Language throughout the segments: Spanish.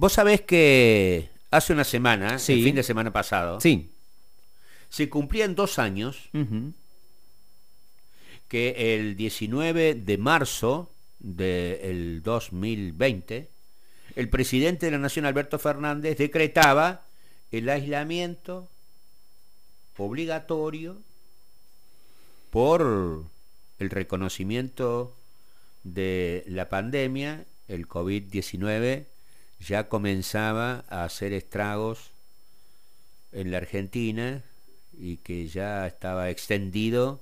Vos sabés que hace una semana, Sí. el fin de semana pasado, Sí. se cumplían dos años que el 19 de marzo del 2020, el presidente de la Nación, Alberto Fernández, decretaba el aislamiento obligatorio por el reconocimiento de la pandemia, el COVID-19 ya comenzaba a hacer estragos en la Argentina y que ya estaba extendido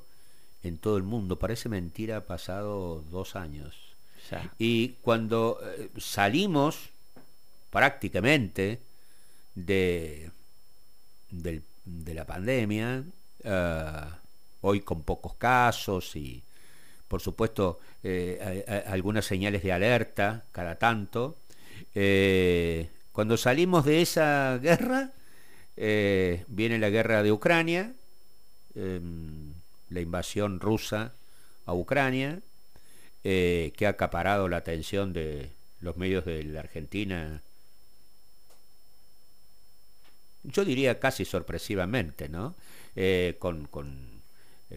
en todo el mundo. Parece mentira, ha pasado dos años. Ya. Y cuando eh, salimos prácticamente de, de la pandemia, eh, hoy con pocos casos y por supuesto eh, a- a- algunas señales de alerta cada tanto, eh, cuando salimos de esa guerra, eh, viene la guerra de Ucrania, em, la invasión rusa a Ucrania, eh, que ha acaparado la atención de los medios de la Argentina, yo diría casi sorpresivamente, ¿no? Con, con,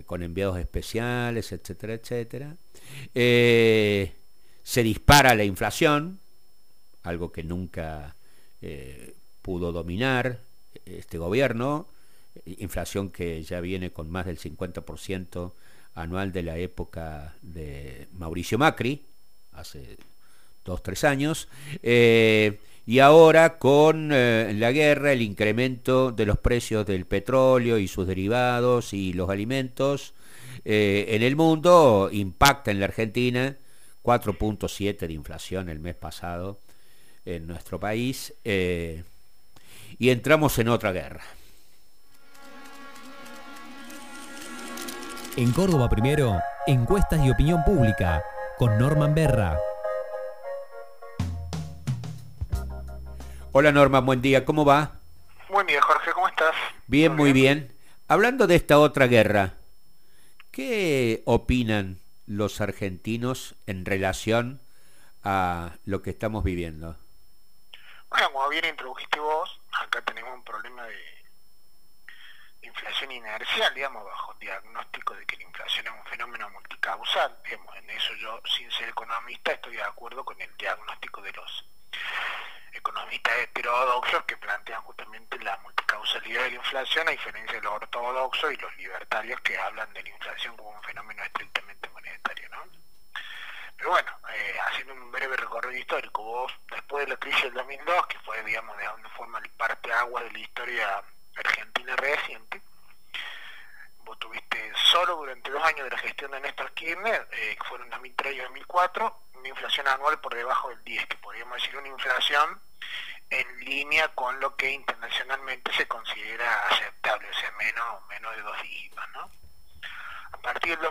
con enviados especiales, etcétera, etcétera. Se dispara la inflación, algo que nunca eh, pudo dominar este gobierno, inflación que ya viene con más del 50% anual de la época de Mauricio Macri, hace dos, tres años, eh, y ahora con eh, la guerra, el incremento de los precios del petróleo y sus derivados y los alimentos eh, en el mundo impacta en la Argentina 4.7 de inflación el mes pasado en nuestro país eh, y entramos en otra guerra. En Córdoba Primero, encuestas y opinión pública con Norman Berra. Hola Norma, buen día, ¿cómo va? Buen día, Jorge, ¿cómo estás? Bien, ¿Todo muy bien. Hablando de esta otra guerra, ¿qué opinan los argentinos en relación a lo que estamos viviendo? Bueno, como bien introdujiste vos, acá tenemos un problema de inflación inercial, digamos, bajo diagnóstico de que la inflación es un fenómeno multicausal. Digamos, en eso yo, sin ser economista, estoy de acuerdo con el diagnóstico de los economistas heterodoxos que plantean justamente la multicausalidad de la inflación, a diferencia de los ortodoxos y los libertarios que hablan de la inflación como un fenómeno estrictamente monetario, ¿no? Pero bueno, eh, haciendo un breve recorrido histórico, vos después de la crisis del 2002, que fue, digamos, de alguna forma el parteaguas de la historia argentina reciente, vos tuviste solo durante dos años de la gestión de Néstor Kirchner, eh, que fueron 2003 y 2004, una inflación anual por debajo del 10, que podríamos decir una inflación en línea con lo que internacionalmente se considera aceptable, o sea, menos, menos de dos dígitos, ¿no? A partir del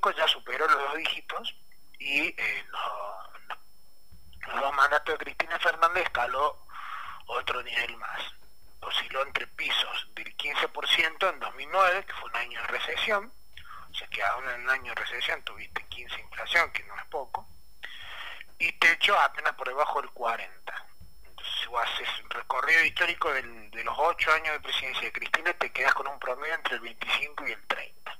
2005 ya superó los dos dígitos y eh, los, los mandatos de Cristina Fernández escaló otro nivel más. Osciló entre pisos del 15% en 2009, que fue un año de recesión, o sea que aún en un año de recesión tuviste 15 de inflación, que no es poco, y techo apenas por debajo del 40. Entonces, si haces un recorrido histórico de los 8 años de presidencia de Cristina, te quedas con un promedio entre el 25 y el 30.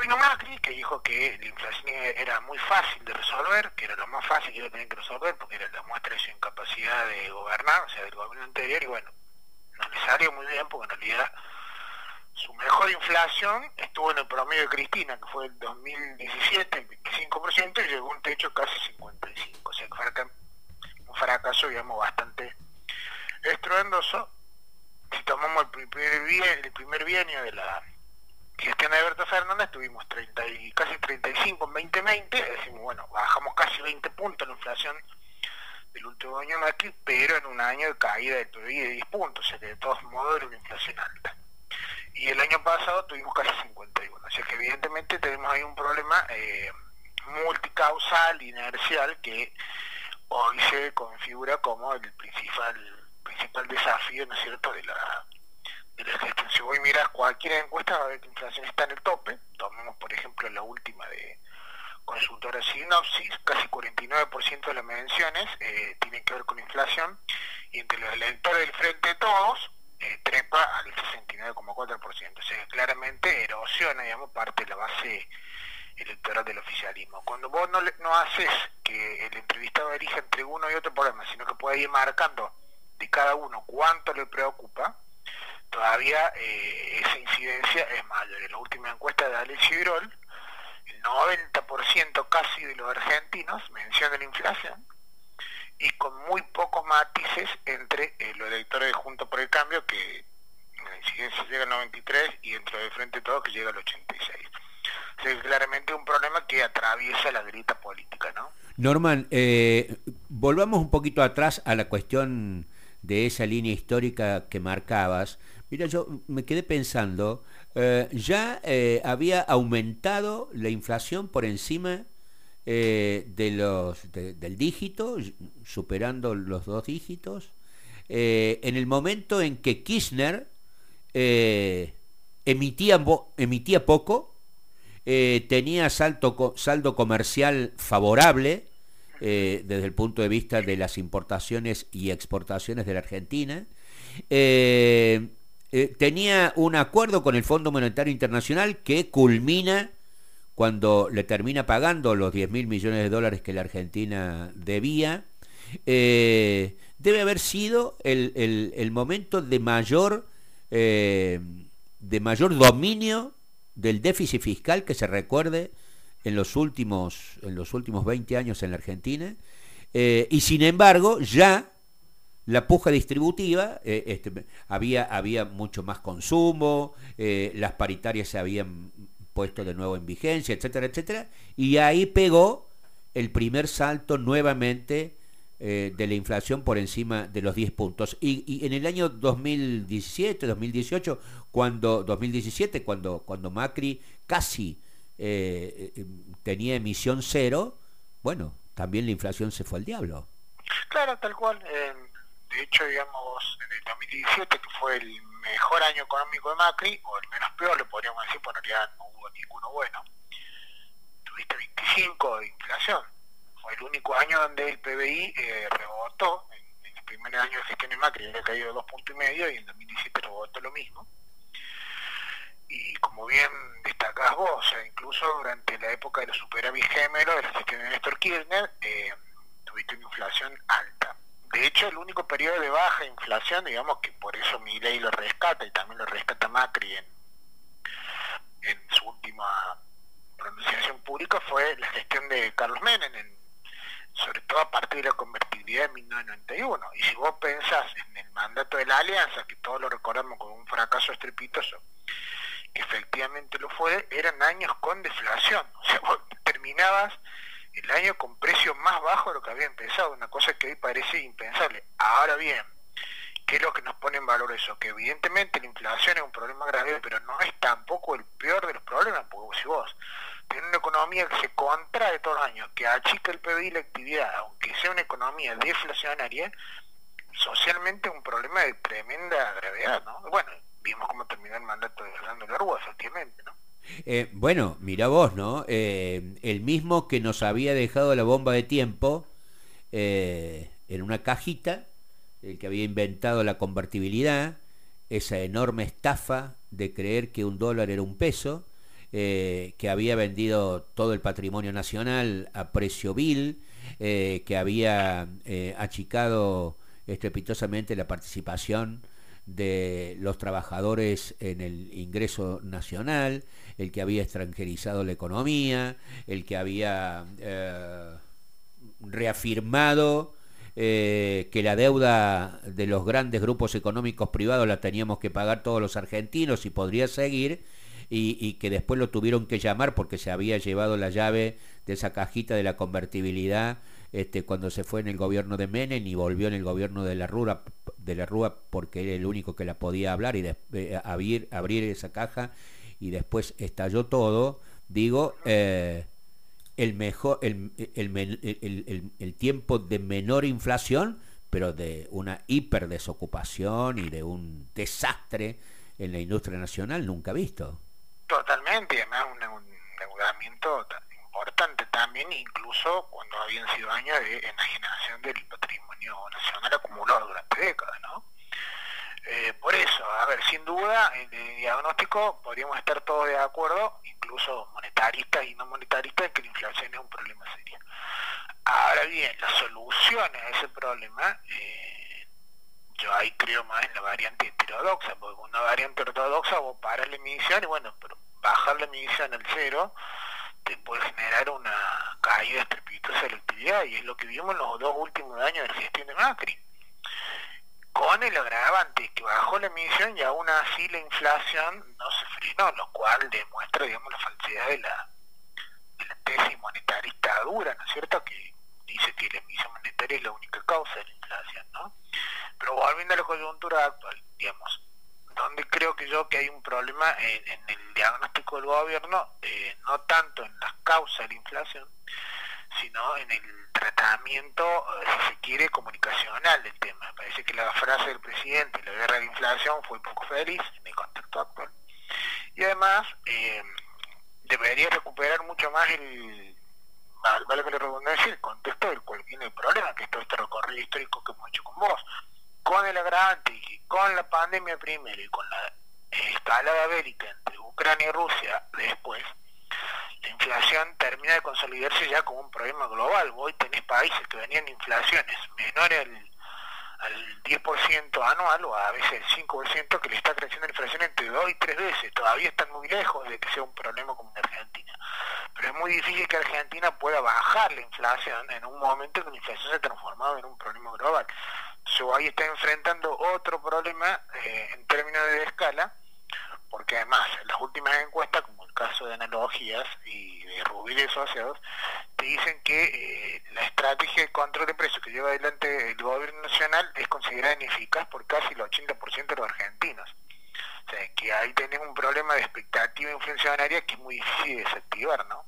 Vino Macri, que dijo que la inflación era muy fácil de resolver, que era lo más fácil que iba a tener que resolver, porque era la muestra de su incapacidad de gobernar, o sea, del gobierno anterior, y bueno, no le salió muy bien, porque en realidad su mejor inflación estuvo en el promedio de Cristina, que fue el 2017, el 25%, y llegó a un techo casi 55%, o sea, que fue un fracaso, digamos, bastante estruendoso. Si tomamos el primer, bien, el primer bienio de la gestión de Alberto Fernández, tuvimos 30 y, casi 35 en 2020, decimos, bueno, bajamos casi 20 puntos la inflación del último año Macri, pero en un año de caída de 10 puntos, o sea que de todos modos era una inflación alta. Y el año pasado tuvimos casi 51, o sea que evidentemente tenemos ahí un problema eh, multicausal, inercial, que hoy se configura como el principal principal desafío, ¿no es cierto?, de la, Si hoy miras cualquier encuesta, va a ver que la inflación está en el tope. Tomemos, por ejemplo, la última de consultora Sinopsis, casi 49% de las menciones eh, tienen que ver con inflación y entre los electores del Frente de Todos eh, trepa al 69,4%. O sea, claramente erosiona, digamos, parte de la base electoral del oficialismo. Cuando vos no, no haces que el entrevistado elija entre uno y otro problema, sino que puede ir marcando de cada uno cuánto le preocupa, todavía eh, esa incidencia es mayor. En la última encuesta de Alex Grol, el 90% casi de los argentinos menciona la inflación y con muy pocos matices entre eh, los electores de Junto por el Cambio, que la incidencia llega al 93, y dentro de Frente Todo, que llega al 86. O sea, claramente un problema que atraviesa la grita política, ¿no? Norman, eh, volvamos un poquito atrás a la cuestión de esa línea histórica que marcabas. Mira, yo me quedé pensando, eh, ya eh, había aumentado la inflación por encima eh, de los, del dígito, superando los dos dígitos, en el momento en que Kirchner emitía, poco, tenía salto, saldo comercial favorable, desde el punto de vista de las importaciones y exportaciones de la Argentina. Tenía un acuerdo con el Fondo Monetario Internacional que culmina cuando le termina pagando los 10 mil millones de dólares que la Argentina debía, eh, debe haber sido el, momento de mayor, eh, de mayor dominio del déficit fiscal que se recuerde en los últimos, en los últimos 20 años en la Argentina, eh, y sin embargo ya la puja distributiva, este, había, había mucho más consumo, las paritarias se habían puesto de nuevo en vigencia, etcétera, etcétera, y ahí pegó el primer salto nuevamente eh, de la inflación por encima de los 10 puntos. Y, en el año 2017, 2018, cuando 2017, cuando, cuando Macri casi eh, eh, tenía emisión cero, bueno, también la inflación se fue al diablo. Claro, tal cual. De hecho, digamos, en el 2017, que fue el mejor año económico de Macri, o el menos peor, le podríamos decir, por realidad no hubo ninguno bueno. Tuviste 25 de inflación. Fue el único año donde el PBI eh, rebotó. En, el primer año de gestión de Macri había caído dos puntos y medio y en 2017 rebotó lo mismo. Y como bien destacás vos, incluso durante la época de los superávit gemelos de la gestión de Néstor Kirchner, eh, tuviste una inflación alta de hecho, el único periodo de baja inflación, digamos que por eso mi ley lo rescata y también lo rescata Macri en, su última pronunciación pública, fue la gestión de Carlos Menem, sobre todo a partir de la convertibilidad de 1991. Y si vos pensás en el mandato de la Alianza, que todos lo recordamos como un fracaso estrepitoso, que efectivamente lo fue, eran años con deflación. O sea, vos terminabas el año con precios más bajos de lo que había empezado, una cosa que hoy parece impensable. Ahora bien, ¿qué es lo que nos pone en valor eso? Que evidentemente la inflación es un problema grave, pero no es tampoco el peor de los problemas, porque si vos tienes una economía que se contrae todos los años, que achica el PBI y la actividad, aunque sea una economía deflacionaria, socialmente es un problema de tremenda gravedad, ¿no? Bueno, vimos cómo terminó el mandato de Fernando Larúa, efectivamente, ¿no? Eh, bueno, mira vos, ¿no? Eh, el mismo que nos había dejado la bomba de tiempo eh, en una cajita, el que había inventado la convertibilidad, esa enorme estafa de creer que un dólar era un peso, que había vendido todo el patrimonio nacional a precio vil, que había achicado estrepitosamente la participación de los trabajadores en el ingreso nacional, el que había extranjerizado la economía, el que había eh, reafirmado eh, que la deuda de los grandes grupos económicos privados la teníamos que pagar todos los argentinos y podría seguir, y, que después lo tuvieron que llamar porque se había llevado la llave de esa cajita de la convertibilidad este, cuando se fue en el gobierno de Menem y volvió en el gobierno de la Rúa, de la Rúa porque era el único que la podía hablar y eh, abrir, abrir esa caja y después estalló todo, digo, eh, el, mejor, el, el, tiempo de menor inflación, pero de una hiperdesocupación y de un desastre en la industria nacional nunca visto. Totalmente, además un, un endeudamiento importante, también incluso cuando habían sido años de enajenación del patrimonio nacional acumulado durante décadas, ¿no? Eh, por eso, a ver, sin duda, en el diagnóstico podríamos estar todos de acuerdo, incluso monetaristas y no monetaristas, en que la inflación es un problema serio. Ahora bien, las soluciones a ese problema, eh, yo ahí creo más en la variante heterodoxa, porque una variante ortodoxa vos paras la emisión y bueno, pero bajar la emisión al cero te puede generar una caída estrepitosa de la actividad y es lo que vimos en los dos últimos años de gestión de Macri con el agravante que bajó la emisión y aún así la inflación no se frenó, lo cual demuestra, digamos, la falsedad de la, tesis monetarista dura, ¿no es cierto?, que dice que la emisión monetaria es la única causa de la inflación, ¿no? Pero volviendo a la coyuntura actual, digamos, donde creo que yo que hay un problema en, el diagnóstico del gobierno, eh, no tanto en las causas de la inflación, sino en el tratamiento, eh, si se quiere, comunicacional del tema. Me parece que la frase del presidente, la guerra de la inflación, fue poco feliz en el contexto actual. Y además, eh, debería recuperar mucho más el, vale que le redundancia, el contexto del cual viene el problema, que es todo este recorrido histórico que hemos hecho con vos. Con el agravante con la pandemia primero y con la escalada bélica entre Ucrania y Rusia después, la inflación termina de consolidarse ya como un problema global. Hoy tenés países que venían inflaciones menores al, al 10% anual o a veces el 5% que le está creciendo la inflación entre dos y tres veces. Todavía están muy lejos de que sea un problema como en Argentina. Pero es muy difícil que Argentina pueda bajar la inflación en un momento en que la inflación se ha transformado en un problema global. So, ahí está enfrentando otro problema eh, en términos de escala, porque además las últimas encuestas, como caso de analogías y de Rubí asociados, te dicen que eh, la estrategia de control de precios que lleva adelante el gobierno nacional es considerada ineficaz por casi el 80% de los argentinos. O sea, que ahí tenemos un problema de expectativa inflacionaria que es muy difícil de desactivar, ¿no?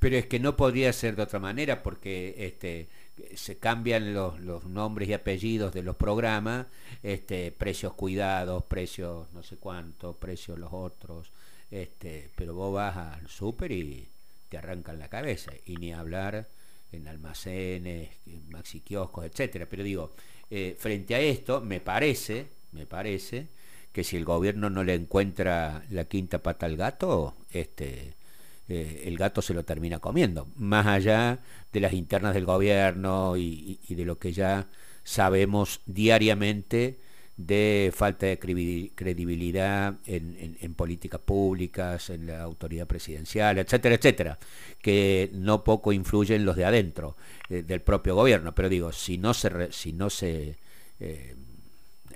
Pero es que no podría ser de otra manera porque este se cambian los, los nombres y apellidos de los programas, este precios cuidados, precios no sé cuántos, precios los otros, este, pero vos vas al súper y te arrancan la cabeza, y ni hablar en almacenes, maxi kioscos, etcétera. Pero digo, eh, frente a esto, me parece, me parece que si el gobierno no le encuentra la quinta pata al gato, este, eh, el gato se lo termina comiendo, más allá de las internas del gobierno y de lo que ya sabemos diariamente de falta de credibilidad en, políticas públicas, en la autoridad presidencial, etcétera, etcétera, que no poco influyen los de adentro eh, del propio gobierno. Pero digo, si no se, si no se eh,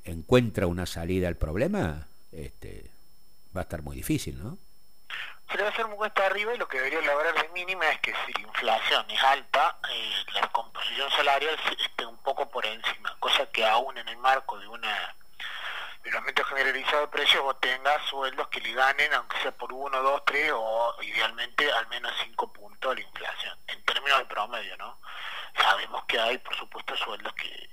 encuentra una salida al problema, este, va a estar muy difícil, ¿no? Y lo que debería lograr de mínima es que si la inflación es alta, eh, la composición salarial esté un poco por encima, cosa que aún en el marco de de un aumento generalizado de precios vos tengas sueldos que le ganen, aunque sea por uno, dos, tres o idealmente al menos cinco puntos la inflación, en términos de promedio, ¿no? Sabemos que hay, por supuesto, sueldos que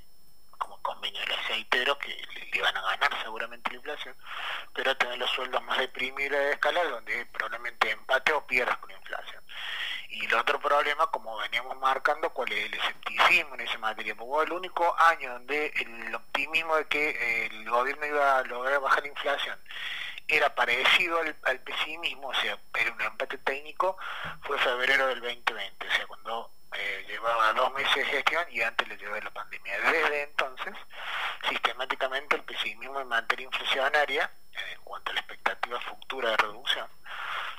como convenio del aceitero que le, van a ganar seguramente la inflación, pero tener los sueldos más deprimidos de escala donde empate o pierdas con la inflación. Y el otro problema, como veníamos marcando, cuál es el escepticismo en esa materia, porque el único año donde el optimismo de que el gobierno iba a lograr bajar la inflación era parecido al, pesimismo, o sea, era un empate técnico, fue febrero del 2020, o sea, cuando eh, llevaba dos meses de gestión y antes le llevé la pandemia. Desde entonces, sistemáticamente el pesimismo en materia inflacionaria, en cuanto a la expectativa futura de reducción,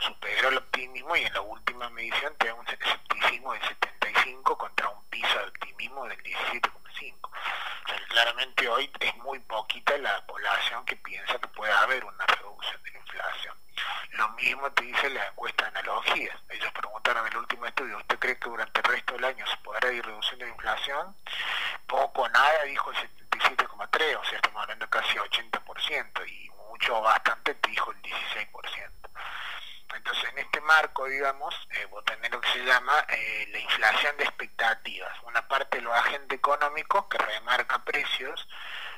superó el optimismo y en la última medición tenemos un escepticismo del 75 contra un piso de optimismo del 17,5. O sea, claramente hoy es muy poquita la población que piensa que puede haber una reducción de la inflación. Lo mismo te dice la encuesta de analogías. Ellos preguntaron en el último estudio, ¿usted cree que durante el resto del año se podrá ir reduciendo la inflación? Poco o nada, dijo el 77,3, o sea, estamos hablando casi 80%, y mucho bastante te dijo el 16%. Entonces, en este marco, digamos, eh, vos tenés lo que se llama eh, la inflación de expectativas. Una parte de los agentes económicos que remarca precios,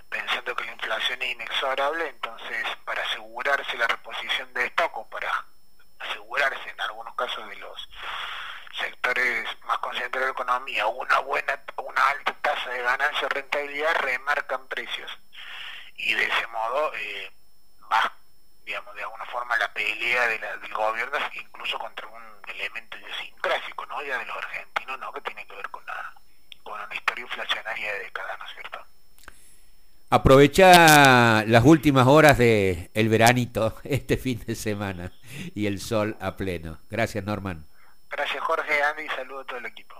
pensando que la inflación es inexorable, entonces para asegurarse la reposición de stock o para asegurarse en algunos casos de los sectores más concentrados de la economía, una buena, una alta tasa de ganancia o rentabilidad, remarcan precios. Y de ese modo eh, va, digamos, de alguna forma la pelea de del gobierno, incluso contra un elemento idiosincrásico, ¿no? Ya de los argentinos, ¿no? Que tiene que ver con, la, con una historia inflacionaria de décadas, ¿no es cierto? Aprovecha las últimas horas del el veranito este fin de semana y el sol a pleno. Gracias, Norman. Gracias, Jorge, Andy, y saludo a todo el equipo.